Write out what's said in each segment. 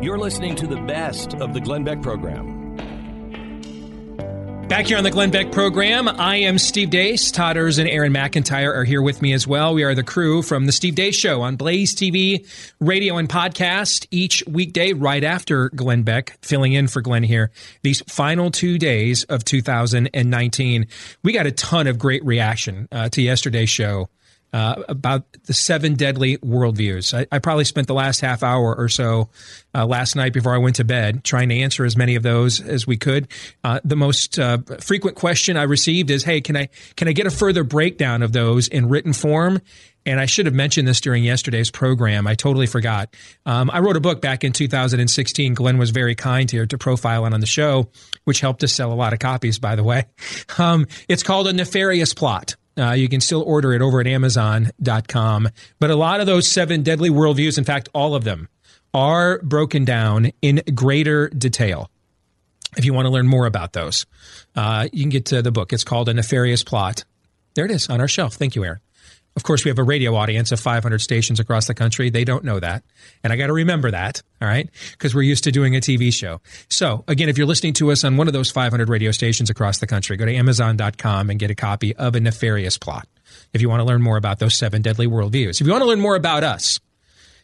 You're listening to the best of the Glenn Beck program. Back here on the Glenn Beck program, I am Steve Deace. Todd Erz and Aaron McIntyre are here with me as well. We are the crew from the Steve Deace Show on Blaze TV, radio, and podcast each weekday right after Glenn Beck, filling in for Glenn here these final two days of 2019. We got a ton of great reaction uh, to yesterday's show uh, about the seven deadly worldviews. I, I, probably spent the last half hour or so uh, last night before I went to bed trying to answer as many of those as we could. Uh, the most uh, frequent question I received is, "Hey, can I can I get a further breakdown of those in written form?" And I should have mentioned this during yesterday's program. I totally forgot. Um, I wrote a book back in 2016. Glenn was very kind here to profile it on the show, which helped us sell a lot of copies, by the way. Um, it's called A Nefarious Plot. Uh, you can still order it over at Amazon.com. But a lot of those seven deadly worldviews, in fact, all of them, are broken down in greater detail. If you want to learn more about those, uh, you can get to the book. It's called A Nefarious Plot. There it is on our shelf. Thank you, Aaron. Of course, we have a radio audience of 500 stations across the country. They don't know that. And I got to remember that, all right? Because we're used to doing a TV show. So, again, if you're listening to us on one of those 500 radio stations across the country, go to Amazon.com and get a copy of A Nefarious Plot if you want to learn more about those seven deadly worldviews. If you want to learn more about us,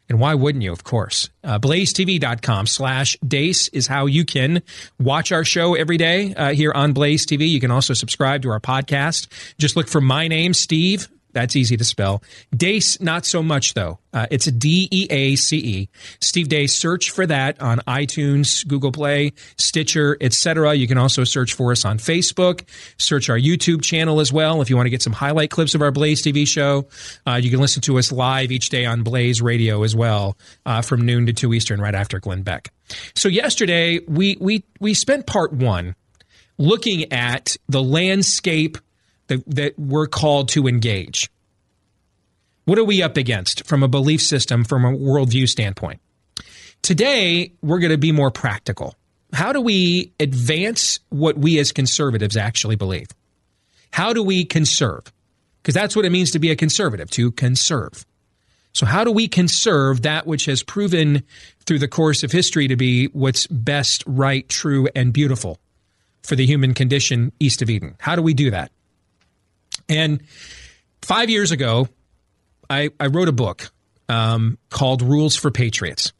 and why wouldn't you, of course? Uh, BlazeTV.com slash Deace is how you can watch our show every day uh, here on Blaze TV. You can also subscribe to our podcast. Just look for my name, Steve, that's easy to spell. Deace, not so much though. Uh, it's a D E A C E. Steve Deace. Search for that on iTunes, Google Play, Stitcher, etc. You can also search for us on Facebook. Search our YouTube channel as well if you want to get some highlight clips of our Blaze TV show. Uh, you can listen to us live each day on Blaze Radio as well, uh, from noon to two Eastern, right after Glenn Beck. So yesterday we we we spent part one looking at the landscape that, that we're called to engage. What are we up against from a belief system, from a worldview standpoint? Today, we're going to be more practical. How do we advance what we as conservatives actually believe? How do we conserve? Because that's what it means to be a conservative, to conserve. So, how do we conserve that which has proven through the course of history to be what's best, right, true, and beautiful for the human condition east of Eden? How do we do that? And five years ago, I, I wrote a book um, called Rules for Patriots,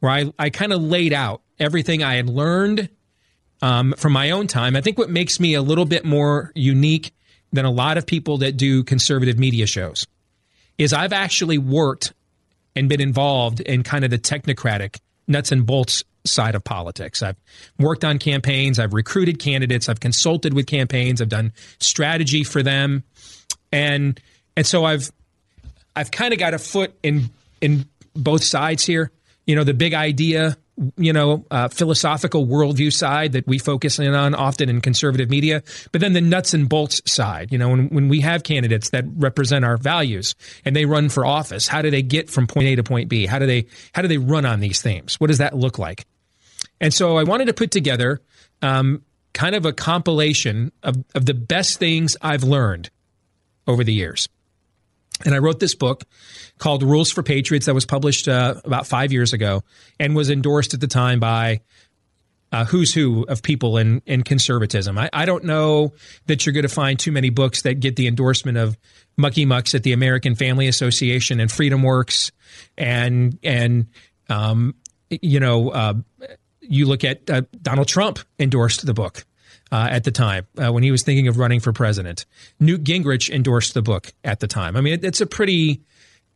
where I, I kind of laid out everything I had learned um, from my own time. I think what makes me a little bit more unique than a lot of people that do conservative media shows is I've actually worked and been involved in kind of the technocratic nuts and bolts side of politics. I've worked on campaigns, I've recruited candidates, I've consulted with campaigns, I've done strategy for them. And and so I've I've kind of got a foot in in both sides here. You know, the big idea, you know, uh, philosophical worldview side that we focus in on often in conservative media, but then the nuts and bolts side. You know, when when we have candidates that represent our values and they run for office, how do they get from point A to point B? How do they how do they run on these themes? What does that look like? And so I wanted to put together um, kind of a compilation of, of the best things I've learned over the years. And I wrote this book called Rules for Patriots that was published uh, about five years ago and was endorsed at the time by uh, who's who of people in, in conservatism. I, I don't know that you're going to find too many books that get the endorsement of mucky mucks at the American Family Association and Freedom Works and and um, you know uh, you look at uh, Donald Trump endorsed the book uh, at the time uh, when he was thinking of running for president. Newt Gingrich endorsed the book at the time. I mean, it, it's a pretty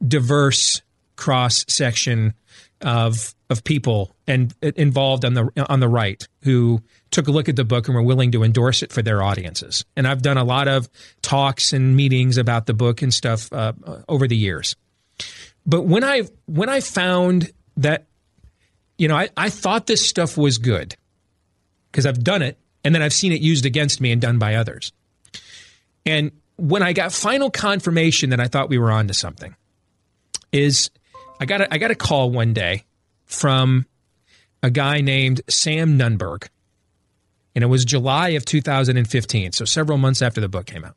diverse cross section of of people and uh, involved on the on the right who took a look at the book and were willing to endorse it for their audiences. And I've done a lot of talks and meetings about the book and stuff uh, over the years. But when I when I found that you know, I, I thought this stuff was good because I've done it and then I've seen it used against me and done by others. And when I got final confirmation that I thought we were on to something, is I got a, I got a call one day from a guy named Sam Nunberg. And it was July of 2015, so several months after the book came out.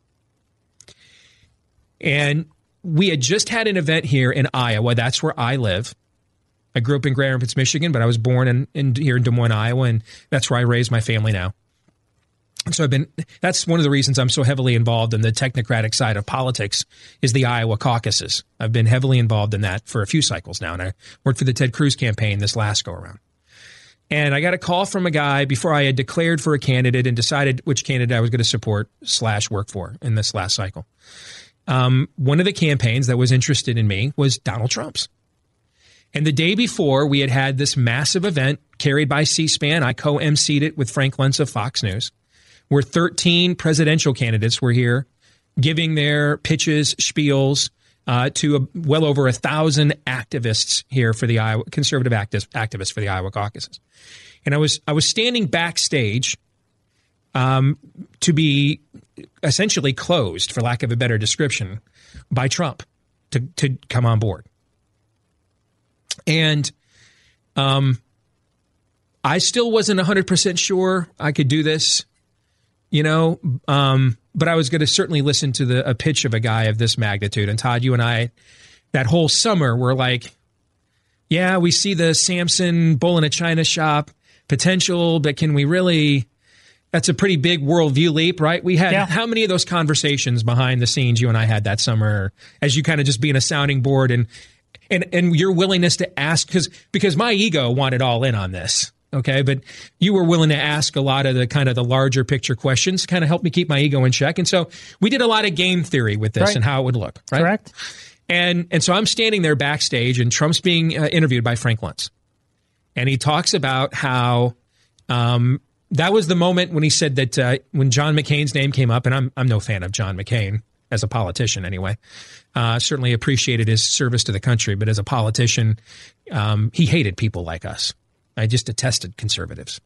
And we had just had an event here in Iowa. That's where I live I grew up in Grand Rapids, Michigan, but I was born in, in here in Des Moines, Iowa, and that's where I raised my family now. So I've been. That's one of the reasons I'm so heavily involved in the technocratic side of politics is the Iowa caucuses. I've been heavily involved in that for a few cycles now, and I worked for the Ted Cruz campaign this last go around. And I got a call from a guy before I had declared for a candidate and decided which candidate I was going to support slash work for in this last cycle. Um, one of the campaigns that was interested in me was Donald Trump's. And the day before, we had had this massive event carried by C SPAN. I co emceed it with Frank Luntz of Fox News, where 13 presidential candidates were here giving their pitches, spiels uh, to a, well over a thousand activists here for the Iowa conservative activists, activists for the Iowa caucuses. And I was I was standing backstage um, to be essentially closed, for lack of a better description, by Trump to to come on board. And um, I still wasn't 100% sure I could do this, you know, um, but I was going to certainly listen to the a pitch of a guy of this magnitude. And Todd, you and I, that whole summer, were like, yeah, we see the Samson bull in a china shop potential, but can we really? That's a pretty big worldview leap, right? We had yeah. how many of those conversations behind the scenes you and I had that summer as you kind of just being a sounding board and and and your willingness to ask because because my ego wanted all in on this okay but you were willing to ask a lot of the kind of the larger picture questions kind of helped me keep my ego in check and so we did a lot of game theory with this right. and how it would look right correct and and so i'm standing there backstage and trump's being uh, interviewed by frank luntz and he talks about how um, that was the moment when he said that uh, when john mccain's name came up and i'm, I'm no fan of john mccain as a politician anyway. Uh, certainly appreciated his service to the country, but as a politician, um, he hated people like us. I just detested conservatives.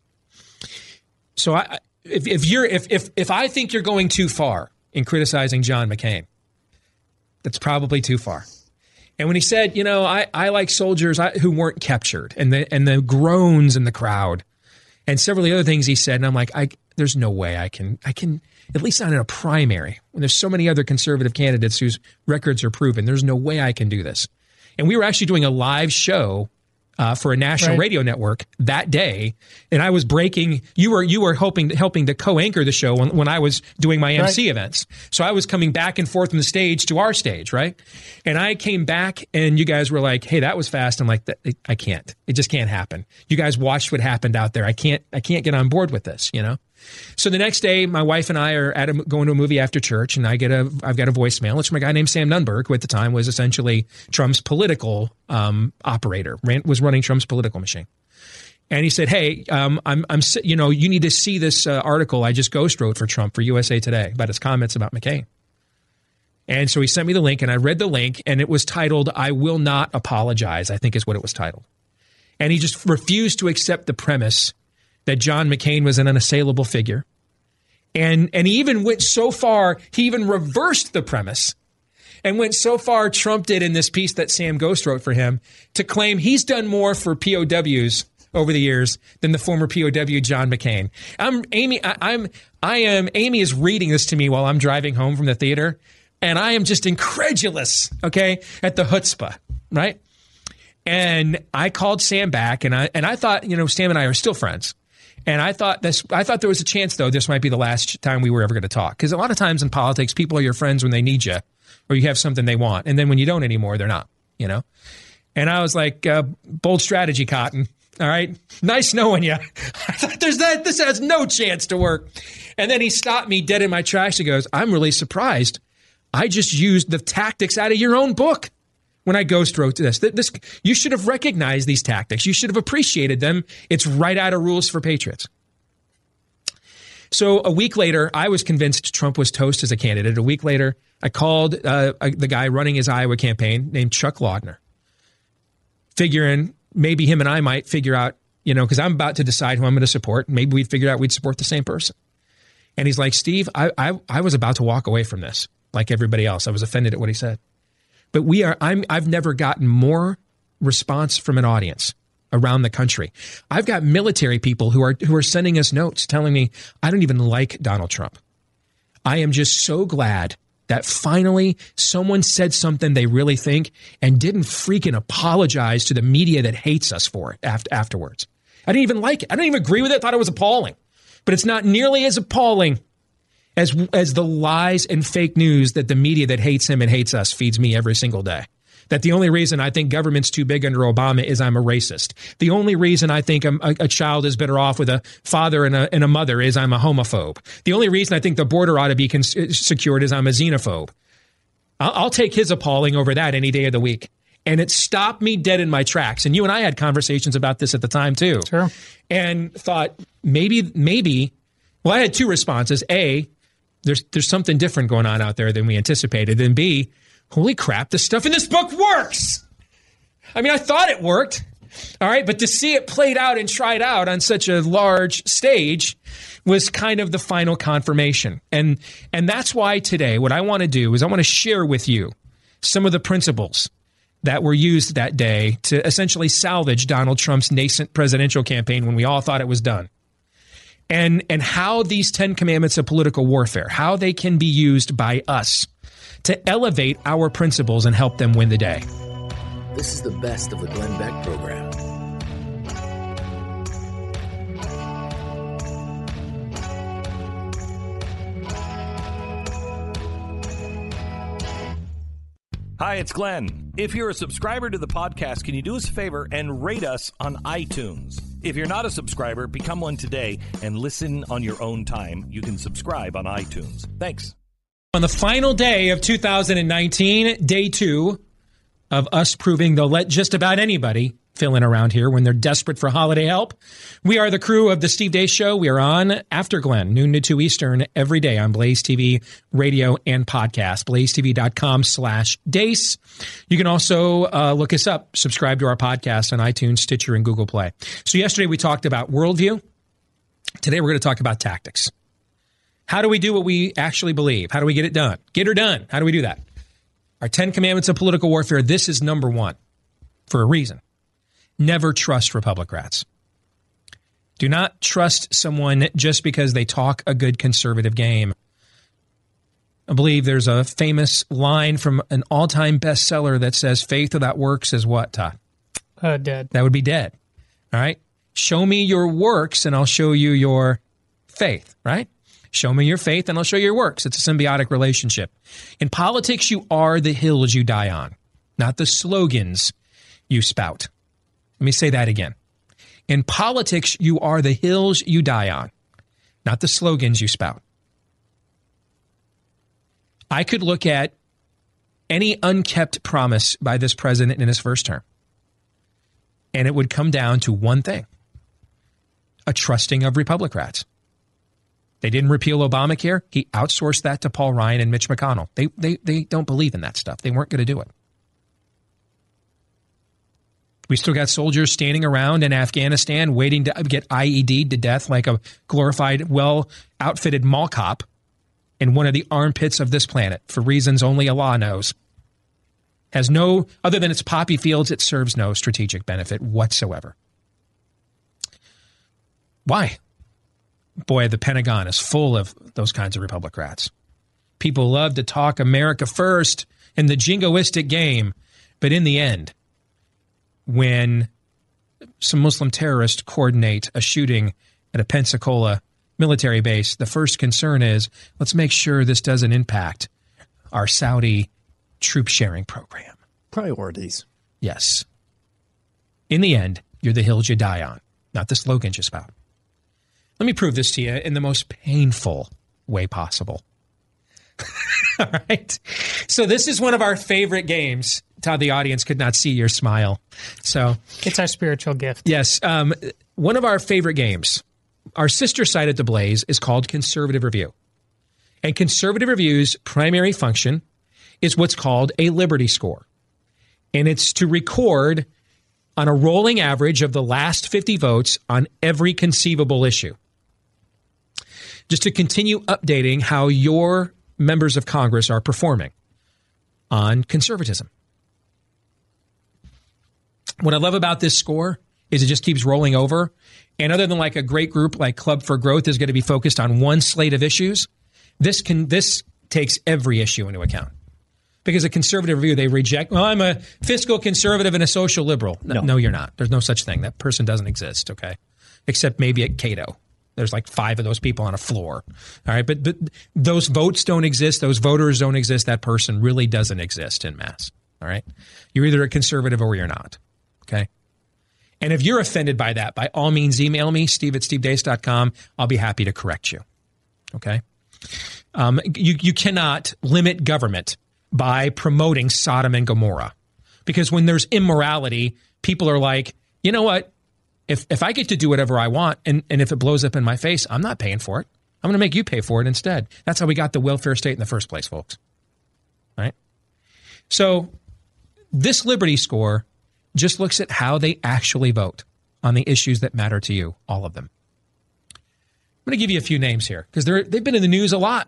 So I, if, if you're if, if if I think you're going too far in criticizing John McCain, that's probably too far. And when he said, you know, I, I like soldiers who weren't captured, and the and the groans in the crowd, and several other things he said, and I'm like, I there's no way I can I can at least not in a primary, when there's so many other conservative candidates whose records are proven. There's no way I can do this. And we were actually doing a live show uh, for a national right. radio network that day, and I was breaking. You were you were hoping helping to co-anchor the show when, when I was doing my MC right. events. So I was coming back and forth from the stage to our stage, right? And I came back, and you guys were like, "Hey, that was fast." I'm like, "I can't. It just can't happen." You guys watched what happened out there. I can't. I can't get on board with this. You know. So the next day, my wife and I are at a, going to a movie after church, and I get a I've got a voicemail. It's from a guy named Sam Nunberg, who at the time was essentially Trump's political um, operator, ran, was running Trump's political machine. And he said, "Hey, um, I'm, I'm, you know, you need to see this uh, article I just ghost wrote for Trump for USA Today about his comments about McCain." And so he sent me the link, and I read the link, and it was titled "I Will Not Apologize." I think is what it was titled. And he just refused to accept the premise that John McCain was an unassailable figure. And, and he even went so far, he even reversed the premise and went so far, Trump did in this piece that Sam Ghost wrote for him, to claim he's done more for POWs over the years than the former POW John McCain. I'm Amy. I, am I am Amy is reading this to me while I'm driving home from the theater, and I am just incredulous. Okay, at the chutzpah, right? And I called Sam back, and I and I thought, you know, Sam and I are still friends. And I thought this. I thought there was a chance, though, this might be the last time we were ever going to talk. Because a lot of times in politics, people are your friends when they need you, or you have something they want, and then when you don't anymore, they're not. You know. And I was like, uh, bold strategy, Cotton. All right, nice knowing you. I thought there's that. This has no chance to work. And then he stopped me dead in my tracks. He goes, "I'm really surprised. I just used the tactics out of your own book." When I ghost wrote this. This you should have recognized these tactics. You should have appreciated them. It's right out of rules for patriots. So a week later, I was convinced Trump was toast as a candidate. A week later, I called uh, the guy running his Iowa campaign named Chuck Laudner, figuring maybe him and I might figure out, you know, because I'm about to decide who I'm going to support. Maybe we'd figure out we'd support the same person. And he's like, Steve, I, I, I was about to walk away from this like everybody else. I was offended at what he said. But we are, I'm, I've never gotten more response from an audience around the country. I've got military people who are, who are sending us notes telling me, I don't even like Donald Trump. I am just so glad that finally someone said something they really think and didn't freaking apologize to the media that hates us for it afterwards. I didn't even like it. I didn't even agree with it. I thought it was appalling. But it's not nearly as appalling as as the lies and fake news that the media that hates him and hates us feeds me every single day. That the only reason I think government's too big under Obama is I'm a racist. The only reason I think a, a child is better off with a father and a, and a mother is I'm a homophobe. The only reason I think the border ought to be cons- uh, secured is I'm a xenophobe. I'll, I'll take his appalling over that any day of the week and it stopped me dead in my tracks. And you and I had conversations about this at the time too. Sure. And thought maybe, maybe. Well, I had two responses. A, there's there's something different going on out there than we anticipated. And B, holy crap, the stuff in this book works. I mean, I thought it worked. All right, but to see it played out and tried out on such a large stage was kind of the final confirmation. And and that's why today what I want to do is I want to share with you some of the principles that were used that day to essentially salvage Donald Trump's nascent presidential campaign when we all thought it was done. And, and how these 10 commandments of political warfare, how they can be used by us to elevate our principles and help them win the day. This is the best of the Glenn Beck program. Hi, it's Glenn. If you're a subscriber to the podcast, can you do us a favor and rate us on iTunes? If you're not a subscriber, become one today and listen on your own time. You can subscribe on iTunes. Thanks. On the final day of 2019, day two of us proving they'll let just about anybody fill in around here when they're desperate for holiday help. We are the crew of the Steve Deace Show. We are on after Glenn, noon to 2 Eastern, every day on Blaze TV, radio, and podcast. BlazeTV.com slash Deace. You can also uh, look us up, subscribe to our podcast on iTunes, Stitcher, and Google Play. So yesterday we talked about worldview. Today we're going to talk about tactics. How do we do what we actually believe? How do we get it done? Get her done. How do we do that? Our 10 commandments of political warfare, this is number one for a reason never trust Republicrats. Do not trust someone just because they talk a good conservative game. I believe there's a famous line from an all time bestseller that says, Faith without works is what, Todd? Uh, dead. That would be dead. All right. Show me your works and I'll show you your faith, right? Show me your faith and I'll show you your works. It's a symbiotic relationship. In politics, you are the hills you die on, not the slogans you spout. Let me say that again. In politics, you are the hills you die on, not the slogans you spout. I could look at any unkept promise by this president in his first term, and it would come down to one thing a trusting of Republicrats. They didn't repeal Obamacare. He outsourced that to Paul Ryan and Mitch McConnell. They, they, they don't believe in that stuff. They weren't going to do it. We still got soldiers standing around in Afghanistan waiting to get IED'd to death like a glorified, well outfitted mall cop in one of the armpits of this planet for reasons only Allah knows. Has no, other than its poppy fields, it serves no strategic benefit whatsoever. Why? Boy, the Pentagon is full of those kinds of Republicrats. People love to talk America first in the jingoistic game, but in the end, when some Muslim terrorists coordinate a shooting at a Pensacola military base, the first concern is let's make sure this doesn't impact our Saudi troop sharing program. Priorities. Yes. In the end, you're the hills you die on, not the slogans you spout. Let me prove this to you in the most painful way possible. All right. So, this is one of our favorite games Todd, the audience could not see your smile. So it's our spiritual gift. Yes. Um, one of our favorite games, our sister site at the Blaze, is called Conservative Review. And Conservative Review's primary function is what's called a Liberty Score. And it's to record on a rolling average of the last 50 votes on every conceivable issue. Just to continue updating how your members of Congress are performing on conservatism. What I love about this score is it just keeps rolling over. And other than like a great group like Club for Growth is going to be focused on one slate of issues, this can this takes every issue into account. Because a conservative view, they reject, well, I'm a fiscal conservative and a social liberal. No, no. no you're not. There's no such thing. That person doesn't exist, okay? Except maybe at Cato. There's like five of those people on a floor. All right. But, but those votes don't exist. Those voters don't exist. That person really doesn't exist in mass. All right. You're either a conservative or you're not. Okay. And if you're offended by that, by all means, email me, steve at stevedeace.com. I'll be happy to correct you. Okay. Um, you, you cannot limit government by promoting Sodom and Gomorrah. Because when there's immorality, people are like, you know what? If, if I get to do whatever I want and, and if it blows up in my face, I'm not paying for it. I'm going to make you pay for it instead. That's how we got the welfare state in the first place, folks. Right? So this Liberty score just looks at how they actually vote on the issues that matter to you, all of them. I'm going to give you a few names here because they've been in the news a lot.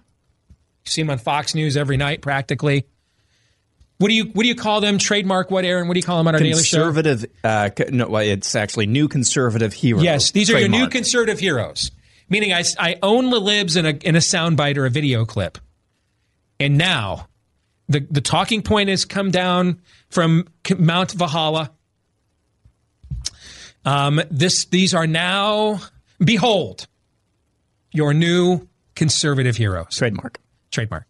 You see them on Fox News every night, practically. What do you what do you call them? Trademark what, Aaron? What do you call them on our daily show? Conservative. Uh, no, well, it's actually new conservative heroes. Yes, these are Trademark. your new conservative heroes. Meaning, I, I own the libs in a in a soundbite or a video clip, and now the the talking point has come down from Mount Valhalla. Um, this these are now behold your new conservative heroes. Trademark. Trademark.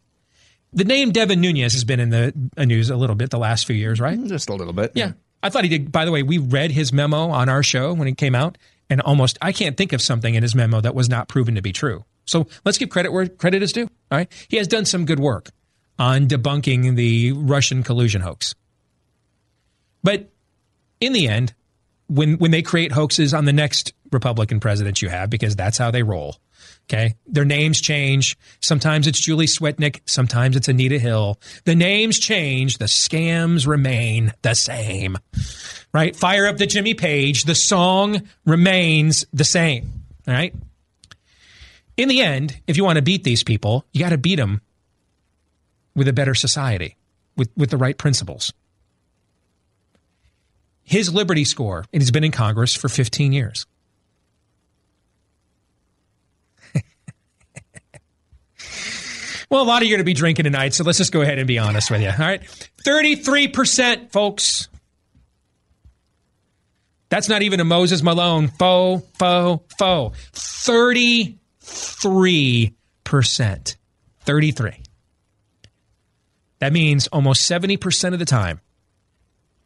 The name Devin Nunes has been in the news a little bit the last few years, right? Just a little bit. Yeah. I thought he did. By the way, we read his memo on our show when it came out, and almost I can't think of something in his memo that was not proven to be true. So let's give credit where credit is due. All right. He has done some good work on debunking the Russian collusion hoax. But in the end, when when they create hoaxes on the next Republican president you have, because that's how they roll. Okay. Their names change. Sometimes it's Julie Swetnick. Sometimes it's Anita Hill. The names change. The scams remain the same. Right? Fire up the Jimmy Page. The song remains the same. All right. In the end, if you want to beat these people, you got to beat them with a better society, with, with the right principles. His Liberty score, and he's been in Congress for 15 years. well, a lot of you are going to be drinking tonight, so let's just go ahead and be honest with you. All right. 33%, folks. That's not even a Moses Malone. Faux, faux, faux. 33%. 33. That means almost 70% of the time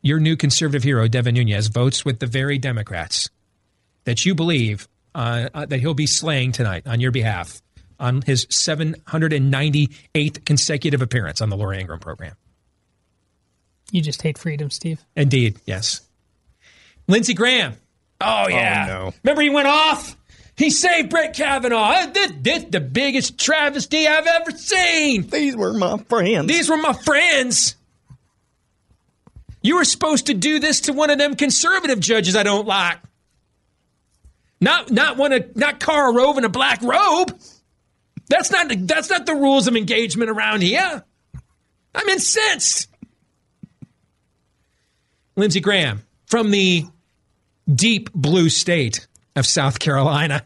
your new conservative hero, Devin Nunes, votes with the very Democrats that you believe uh, uh, that he'll be slaying tonight on your behalf on his 798th consecutive appearance on the Laura Ingraham program. You just hate freedom, Steve. Indeed, yes. Lindsey Graham. Oh, yeah. Oh, no. Remember he went off? He saved Brett Kavanaugh. Uh, this, this the biggest travesty I've ever seen. These were my friends. These were my friends. You were supposed to do this to one of them conservative judges I don't like. Not not one of not Karl Rove in a black robe. That's not that's not the rules of engagement around here. I'm incensed. Lindsey Graham from the deep blue state of South Carolina.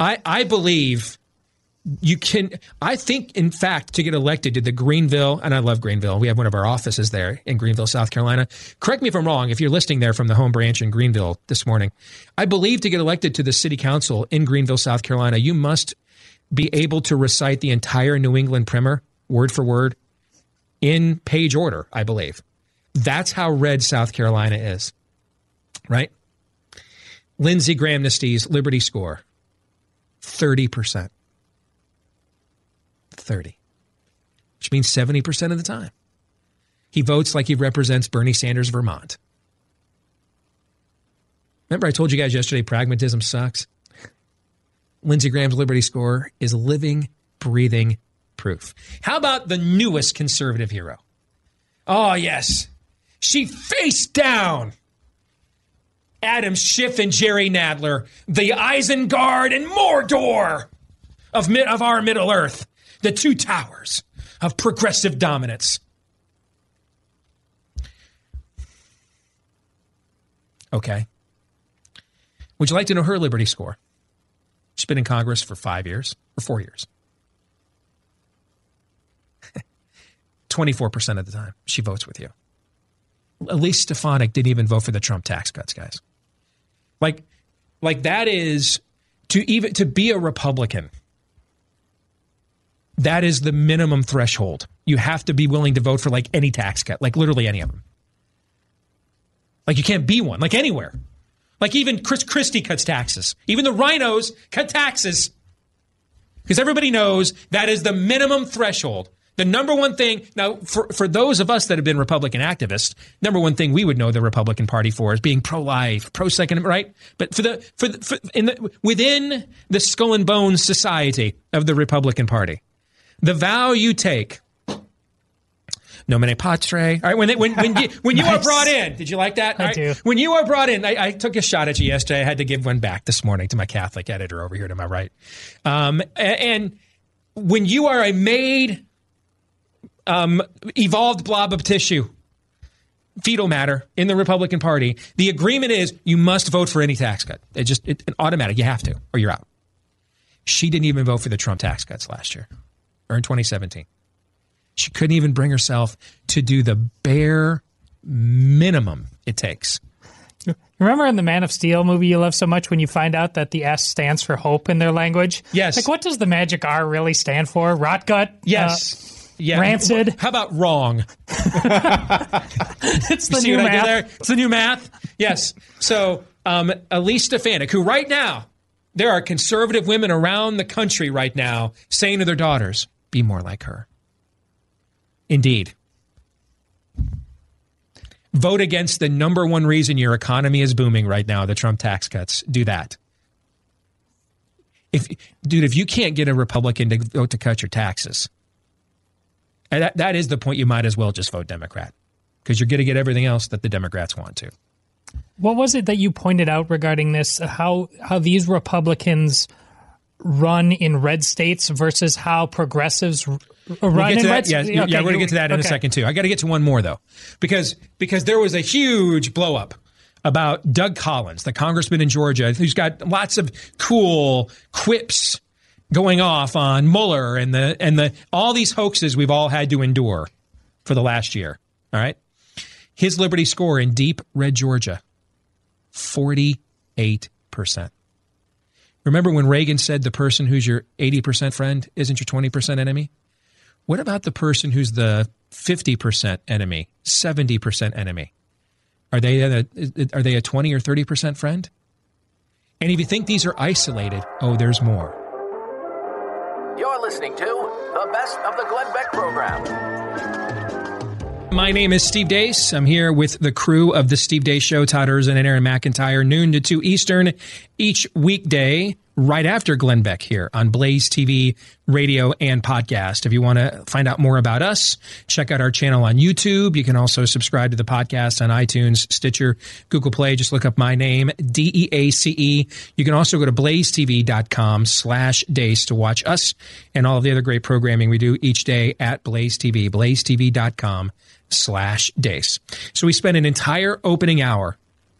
I I believe you can i think in fact to get elected to the greenville and i love greenville. We have one of our offices there in greenville south carolina. Correct me if i'm wrong if you're listening there from the home branch in greenville this morning i believe to get elected to the city council in greenville south carolina you must be able to recite the entire new england primer word for word in page order i believe. That's how red south carolina is right lindsey graham Neste's liberty score 30% 30, which means 70% of the time. He votes like he represents Bernie Sanders, Vermont. Remember, I told you guys yesterday pragmatism sucks? Lindsey Graham's Liberty score is living, breathing proof. How about the newest conservative hero? Oh, yes. She faced down Adam Schiff and Jerry Nadler, the Isengard and Mordor of, of our Middle Earth the two towers of progressive dominance. Okay. Would you like to know her Liberty score? She's been in Congress for five years, or four years. 24% of the time she votes with you. Elise Stefanik didn't even vote for the Trump tax cuts, guys. Like, like that is to even to be a Republican. That is the minimum threshold. You have to be willing to vote for like any tax cut, like literally any of them. Like you can't be one, like anywhere. Like even Chris Christie cuts taxes. Even the rhinos cut taxes. Because everybody knows that is the minimum threshold. The number one thing, now, for, for those of us that have been Republican activists, number one thing we would know the Republican Party for is being pro life, pro Second right? But for the, for, the, for in the, within the skull and bones society of the Republican Party, the vow you take nomine patre. All right, when they, when when you, when you nice. are brought in, did you like that? I right, do. When you are brought in, I, I, took a shot at you yesterday. I had to give one back this morning to my Catholic editor over here to my right. Um, and when you are a made, um, evolved blob of tissue, fetal matter in the Republican Party, the agreement is you must vote for any tax cut. It just it, automatic. You have to, or you're out. She didn't even vote for the Trump tax cuts last year, or in 2017. She couldn't even bring herself to do the bare minimum it takes. Remember in the Man of Steel movie you love so much when you find out that the S stands for hope in their language? Yes. Like, what does the magic R really stand for? Rot gut? Yes. Uh, yeah. Rancid. How about wrong? it's the new math. It's the new math. Yes. So, um, Elise Stefanik, who right now, there are conservative women around the country right now saying to their daughters, be more like her. Indeed. Vote against the number one reason your economy is booming right now, the Trump tax cuts. Do that. If dude, if you can't get a Republican to vote to cut your taxes, that, that is the point. You might as well just vote Democrat because you're going to get everything else that the Democrats want to. What was it that you pointed out regarding this? How how these Republicans run in red states versus how progressives run we'll in red states? Yeah, okay, yeah, we're going to get to that in okay. a second too. I got to get to one more though, because because there was a huge blow up about Doug Collins, the congressman in Georgia, who's got lots of cool quips going off on Mueller and the and the all these hoaxes we've all had to endure for the last year. All right, his Liberty score in deep red Georgia, forty eight percent. Remember when Reagan said the person who's your 80% friend isn't your 20% enemy? What about the person who's the 50% enemy, 70% enemy? Are they a, are they a 20 or 30% friend? And if you think these are isolated, oh, there's more. Listening to the best of the Glenn Beck program. My name is Steve Deace. I'm here with the crew of the Steve Deace Show, Todd Erzen and Aaron McIntyre, noon to 2 Eastern, each weekday right after Glenn Beck here on Blaze TV, radio, and podcast. If you want to find out more about us, check out our channel on YouTube. You can also subscribe to the podcast on iTunes, Stitcher, Google Play. Just look up my name, D-E-A-C-E. You can also go to blazetv.com slash Deace to watch us and all of the other great programming we do each day at Blaze TV, blazetv.com slash Deace. So we spent an entire opening hour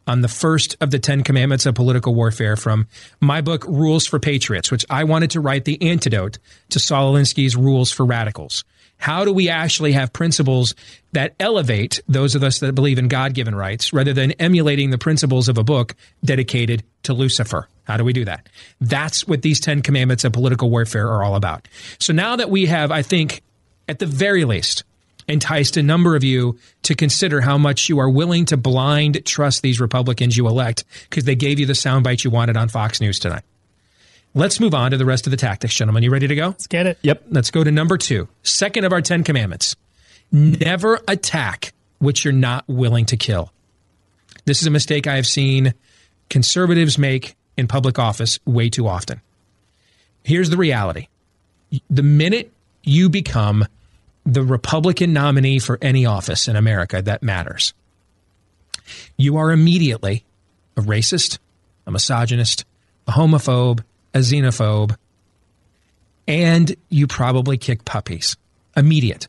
on the first of the Ten Commandments of Political Warfare from my book, Rules for Patriots, which I wanted to write the antidote to Saul Alinsky's Rules for Radicals. How do we actually have principles that elevate those of us that believe in God given rights rather than emulating the principles of a book dedicated to Lucifer? How do we do that? That's what these 10 commandments of political warfare are all about. So now that we have, I think, at the very least, enticed a number of you to consider how much you are willing to blind trust these Republicans you elect because they gave you the soundbite you wanted on Fox News tonight. Let's move on to the rest of the tactics, gentlemen. You ready to go? Let's get it. Yep. Let's go to number two. Second of our 10 commandments never attack what you're not willing to kill. This is a mistake I have seen conservatives make in public office way too often. Here's the reality the minute you become the Republican nominee for any office in America that matters, you are immediately a racist, a misogynist, a homophobe, a xenophobe, and you probably kick puppies. Immediate.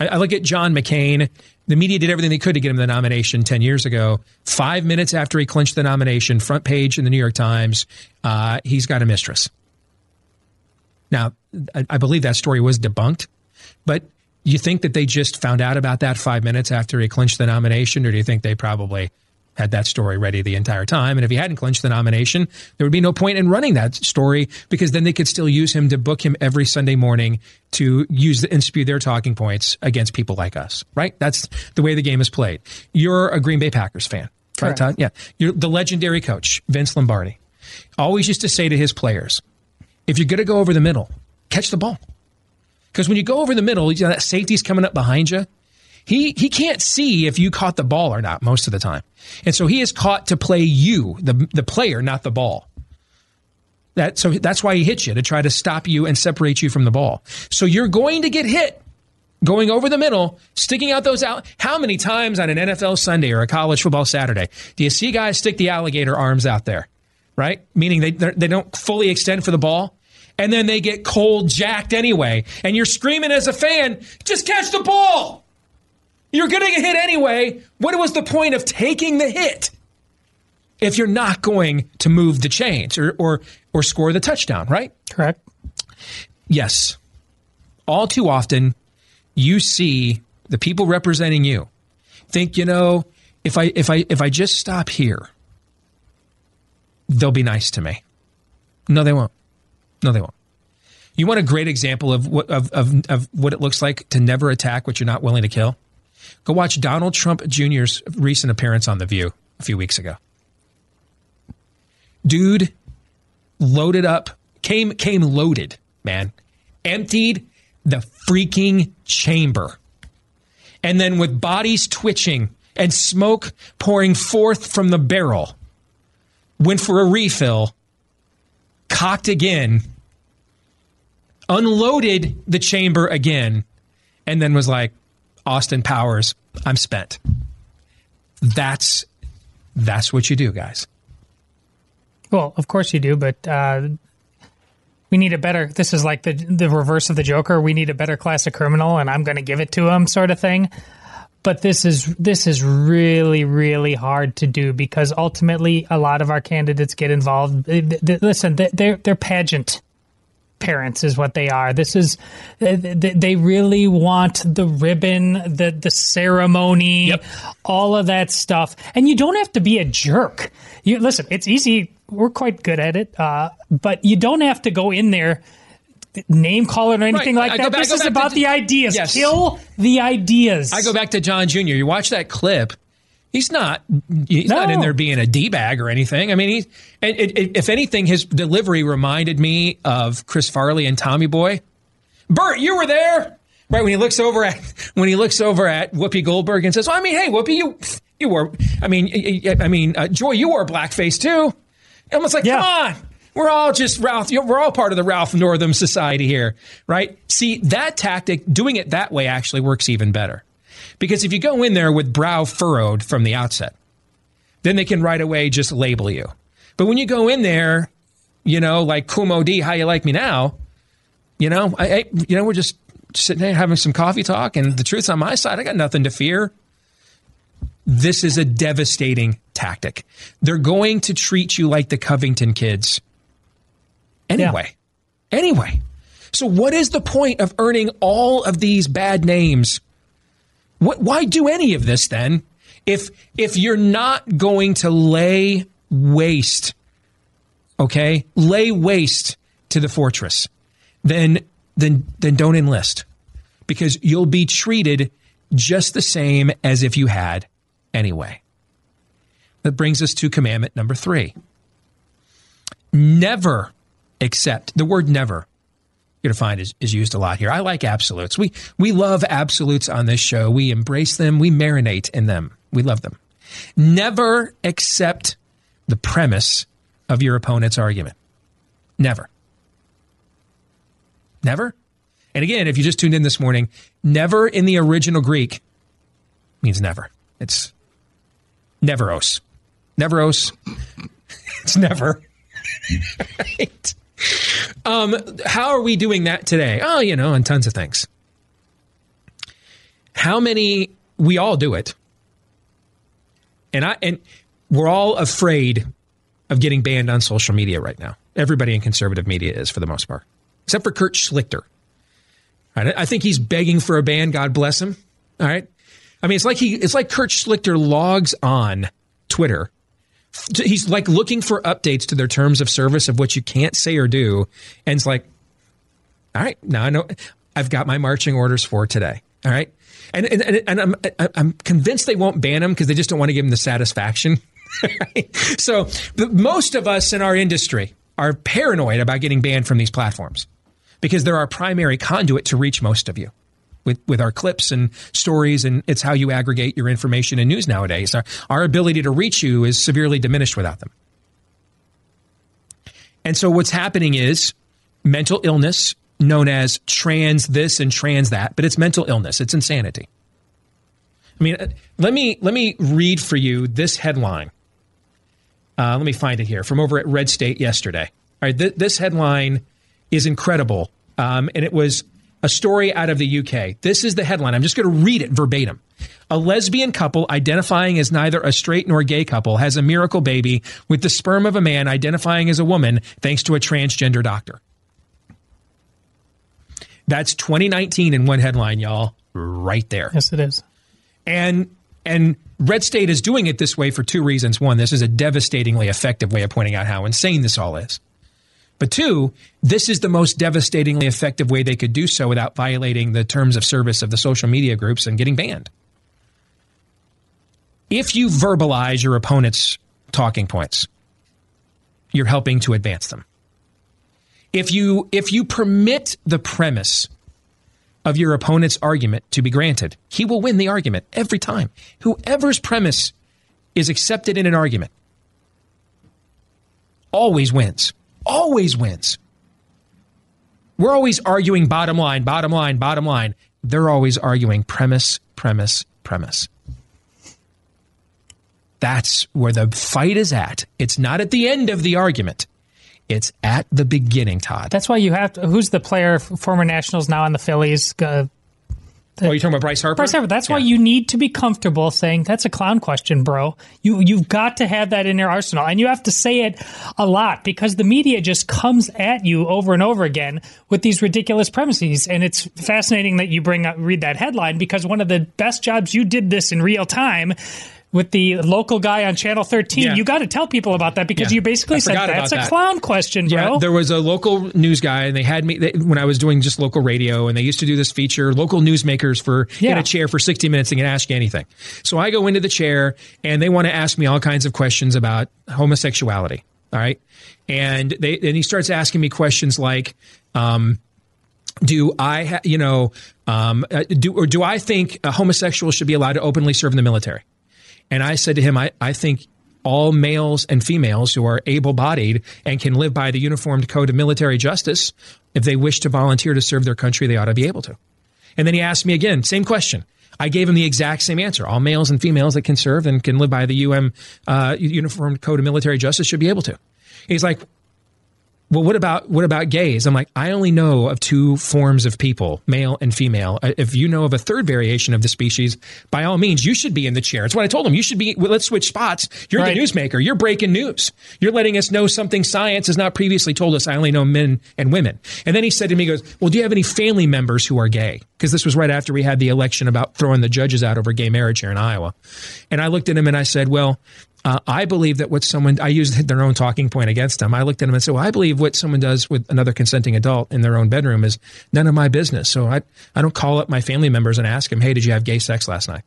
I, I, look at John McCain. The media did everything they could to get him the nomination 10 years ago. Five minutes after he clinched the nomination, front page in the New York Times, uh, he's got a mistress. Now, I, I believe that story was debunked, but You think that they just found out about that five minutes after he clinched the nomination, or do you think they probably had that story ready the entire time? And if he hadn't clinched the nomination, there would be no point in running that story because then they could still use him to book him every Sunday morning to use the, and spew their talking points against people like us, right? That's the way the game is played. You're a Green Bay Packers fan, right, Correct. Todd? Yeah. You're the legendary coach, Vince Lombardi, always used to say to his players, if you're going to go over the middle, catch the ball. Because when you go over the middle, you know, that safety's coming up behind you. He he can't see if you caught the ball or not most of the time, and so he is caught to play you, the the player, not the ball. That so that's why he hits you to try to stop you and separate you from the ball. So you're going to get hit going over the middle, sticking out those out. How many times on an NFL Sunday or a college football Saturday do you see guys stick the alligator arms out there, right? Meaning they they don't fully extend for the ball, and then they get cold jacked anyway, and you're screaming as a fan, just catch the ball. You're going to get hit anyway. What was the point of taking the hit if you're not going to move the chains or or or score the touchdown, right? Correct. Yes. All too often, you see the people representing you think, you know, if I if I if I just stop here, they'll be nice to me. No, they won't. No, they won't. You want a great example of what of, of, of what it looks like to never attack what you're not willing to kill? Go watch Donald Trump Jr.'s recent appearance on The View a few weeks ago. Dude loaded up, came came loaded, man. Emptied the freaking chamber. And then with bodies twitching and smoke pouring forth from the barrel, went for a refill, cocked again, unloaded the chamber again, and then was like, Austin Powers, I'm spent. That's that's what you do, guys. Well, of course you do, but uh, we need a better. This is like the the reverse of the Joker. We need a better class of criminal, and I'm going to give it to him, sort of thing. But this is this is really really hard to do because ultimately a lot of our candidates get involved. Listen, they- they're they're pageant parents is what they are. This is th- th- they really want the ribbon, the the ceremony, Yep. all of that stuff. And you don't have to be a jerk. You listen, it's easy. We're quite good at it, uh, but you don't have to go in there name calling or anything Right. like I that. back- this is about to- the ideas. Yes. Kill the ideas. I go back to Don Jr. You watch that clip. He's not. He's not in there being a d bag or anything. I mean, he's. And it, it, if anything, his delivery reminded me of Chris Farley and Tommy Boy. Bert, you were there, right? When he looks over at when he looks over at Whoopi Goldberg and says, well, "I mean, hey, Whoopi, you you wore. I mean, I mean, uh, Joy, you wore blackface too." Almost like, Yeah. come on. We're all just Ralph. We're all part of the Ralph Northam society here, right? See, that tactic, doing it that way actually works even better. Because if you go in there with brow furrowed from the outset, then they can right away just label you. But when you go in there, you know, like Kool Moe Dee, how you like me now, you know, I, I you know, we're just sitting there having some coffee talk, and the truth's on my side. I got nothing to fear. This is a devastating tactic. They're going to treat you like the Covington kids anyway. Anyway. So, what is the point of earning all of these bad names? What, why do any of this then? If if you're not going to lay waste, okay, lay waste to the fortress, then then then don't enlist because you'll be treated just the same as if you had anyway. That brings us to commandment number three. Never accept the word never you're going to find is, is used a lot here. I like absolutes. We we love absolutes on this show. We embrace them. We marinate in them. We love them. Never accept the premise of your opponent's argument. Never. Never. And again, if you just tuned in this morning, never in the original Greek means never. It's neveros. Neveros. it's never. right. Um, how are we doing that today? Oh, you know, on tons of things. How many? We all do it, and I and we're all afraid of getting banned on social media right now. Everybody in conservative media is, for the most part, except for Kurt Schlichter. Right? I think he's begging for a ban. God bless him. All right. I mean, it's like he, it's like Kurt Schlichter logs on Twitter. He's like looking for updates to their terms of service of what you can't say or do. And it's like, all right, now I know I've got my marching orders for today. All right. And, and, and I'm, I'm convinced they won't ban him because they just don't want to give him the satisfaction. so most of us in our industry are paranoid about getting banned from these platforms because they're our primary conduit to reach most of you with, with our clips and stories, and it's how you aggregate your information and news nowadays. Our, our ability to reach you is severely diminished without them. And so what's happening is mental illness, known as trans this and trans that, but it's mental illness, it's insanity. I mean, uh, let me let me read for you this headline. Uh, let me find it here from over at Red State yesterday. All right, th- this headline is incredible, um, and it was a story out of the UK. This is the headline. I'm just going to read it verbatim. A lesbian couple identifying as neither a straight nor gay couple has a miracle baby with the sperm of a man identifying as a woman thanks to a transgender doctor. That's 2019 in one headline, y'all. Right there. Yes, it is. And and Red State is doing it this way for two reasons. One, this is a devastatingly effective way of pointing out how insane this all is. But two, this is the most devastatingly effective way they could do so without violating the terms of service of the social media groups and getting banned. If you verbalize your opponent's talking points, you're helping to advance them. If you if you permit the premise of your opponent's argument to be granted, he will win the argument every time. Whoever's premise is accepted in an argument always wins always wins. We're always arguing bottom line, bottom line, bottom line. They're always arguing premise, premise, premise. That's where the fight is at. It's not at the end of the argument. It's at the beginning, Todd. That's why you have to. Who's the player, former Nationals, now on the Phillies? Uh, Oh, you're talking about Bryce Harper? Bryce Harper. That's yeah. why you need to be comfortable saying that's a clown question, bro. You you've got to have that in your arsenal, and you have to say it a lot because the media just comes at you over and over again with these ridiculous premises. And it's fascinating that you bring up, read that headline because one of the best jobs you did this in real time with the local guy on Channel 13. Yeah. You got to tell people about that because yeah. you basically said that's a that. clown question, bro. Yeah, there was a local news guy, and they had me they, when I was doing just local radio, and they used to do this feature, local newsmakers for yeah. in a chair for 60 minutes and can ask you anything. So I go into the chair, and they want to ask me all kinds of questions about homosexuality. All right, and they and he starts asking me questions like. Um, do I, ha- you know, um, uh, do or do I think a homosexual should be allowed to openly serve in the military? And I said to him, I, I think all males and females who are able bodied and can live by the Uniformed Code of Military Justice, if they wish to volunteer to serve their country, they ought to be able to. And then he asked me again, same question. I gave him the exact same answer. All males and females that can serve and can live by the UM uh, Uniformed Code of Military Justice should be able to. He's like, well, what about what about gays? I'm like, I only know of two forms of people, male and female. Uh, if you know of a third variation of the species, by all means, you should be in the chair. It's what I told him. You should be. Well, let's switch spots. You're right. the newsmaker. You're breaking news. You're letting us know something science has not previously told us. I only know men and women. And then he said to me, he goes, well, do you have any family members who are gay? Because this was right after we had the election about throwing the judges out over gay marriage here in Iowa. And I looked at him and I said, well, uh, I believe that what someone, I used their own talking point against them. I looked at them and said, well, I believe what someone does with another consenting adult in their own bedroom is none of my business. So I, I don't call up my family members and ask them, hey, did you have gay sex last night?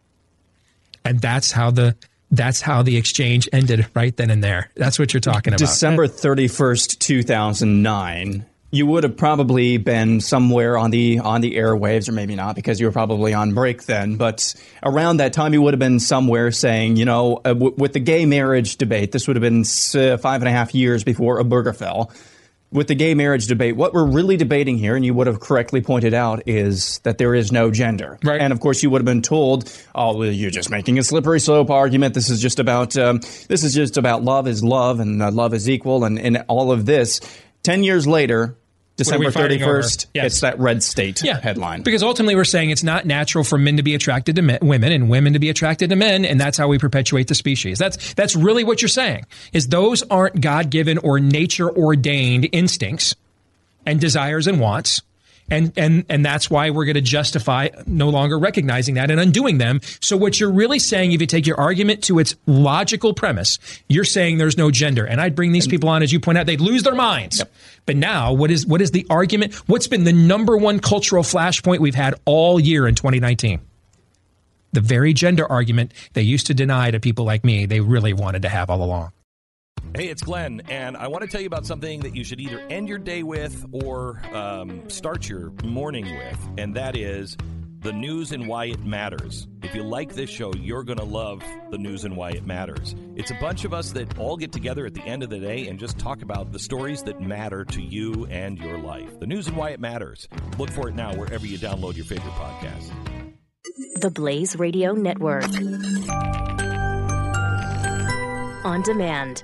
And that's how the, that's how the exchange ended right then and there. That's what you're talking about. December 31st, 2009 you would have probably been somewhere on the on the airwaves, or maybe not, because you were probably on break then. But around that time, you would have been somewhere saying, you know, uh, w- with the gay marriage debate, this would have been uh, five and a half years before Obergefell. With the gay marriage debate, what we're really debating here, and you would have correctly pointed out, is that there is no gender. Right. And of course, you would have been told, "Oh, well, you're just making a slippery slope argument. This is just about um, this is just about love is love, and uh, love is equal, and, and all of this." Ten years later, December 31st, yes. it's that red state yeah. headline. Because ultimately we're saying it's not natural for men to be attracted to men, women and women to be attracted to men, and that's how we perpetuate the species. That's, that's really what you're saying, is those aren't God-given or nature-ordained instincts and desires and wants. And, and, and that's why we're going to justify no longer recognizing that and undoing them. So what you're really saying, if you take your argument to its logical premise, you're saying there's no gender. And I'd bring these people on, as you point out, they'd lose their minds. Yep. But now what is, what is the argument? What's been the number one cultural flashpoint we've had all year in 2019? The very gender argument they used to deny to people like me, they really wanted to have all along. Hey, it's Glenn, and I want to tell you about something that you should either end your day with or um, start your morning with, and that is the news and why it matters. If you like this show, you're going to love the news and why it matters. It's a bunch of us that all get together at the end of the day and just talk about the stories that matter to you and your life. The news and why it matters. Look for it now wherever you download your favorite podcast. The Blaze Radio Network. On demand